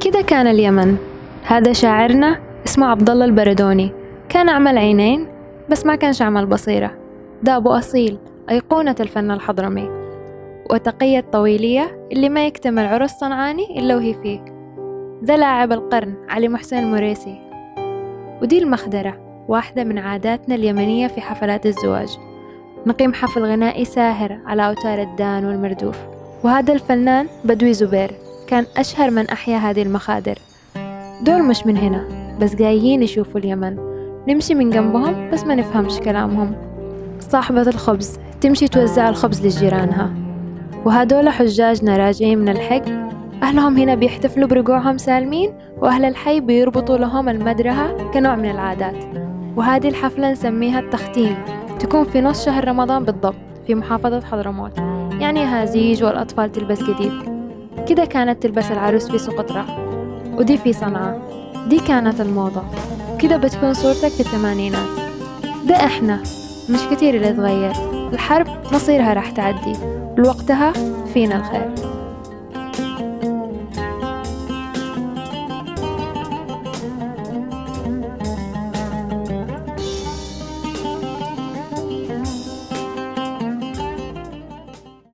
كده كان اليمن. هذا شاعرنا اسمه عبد الله البردوني. كان أعمى العينين بس ما كانش أعمى البصيرة ده أبو أصيل أيقونة الفن الحضرمي. وتقية الطويلية اللي ما يكتمل عرس صنعاني إلا وهي فيه ذا لاعب القرن علي محسن المريسي ودي المخدرة واحدة من عاداتنا اليمنية في حفلات الزواج. نقيم حفل غنائي ساهر على أوتار الدان والمردوف. وهذا الفنان بدوي زبير. كان أشهر من أحيا هذه المخادر. دول مش من هنا بس جايين يشوفوا اليمن. نمشي من جنبهم بس ما نفهمش كلامهم. صاحبة الخبز تمشي توزع الخبز لجيرانها. وهدول حجاجنا راجعين من الحج. أهلهم هنا بيحتفلوا برجوعهم سالمين وأهل الحي بيربطوا لهم المدرهة كنوع من العادات. وهذه الحفلة نسميها التختيم. تكون في نص شهر رمضان بالضبط في محافظة حضرموت. يعني هازيج والأطفال تلبس جديد. كده كانت تلبس العروس في سقطرى ودي في صنعاء. دي كانت الموضة. كده بتكون صورتك في الثمانينات. ده إحنا. مش كتير اللي تغير. الحرب مصيرها راح تعدي. لوقتها فينا الخير.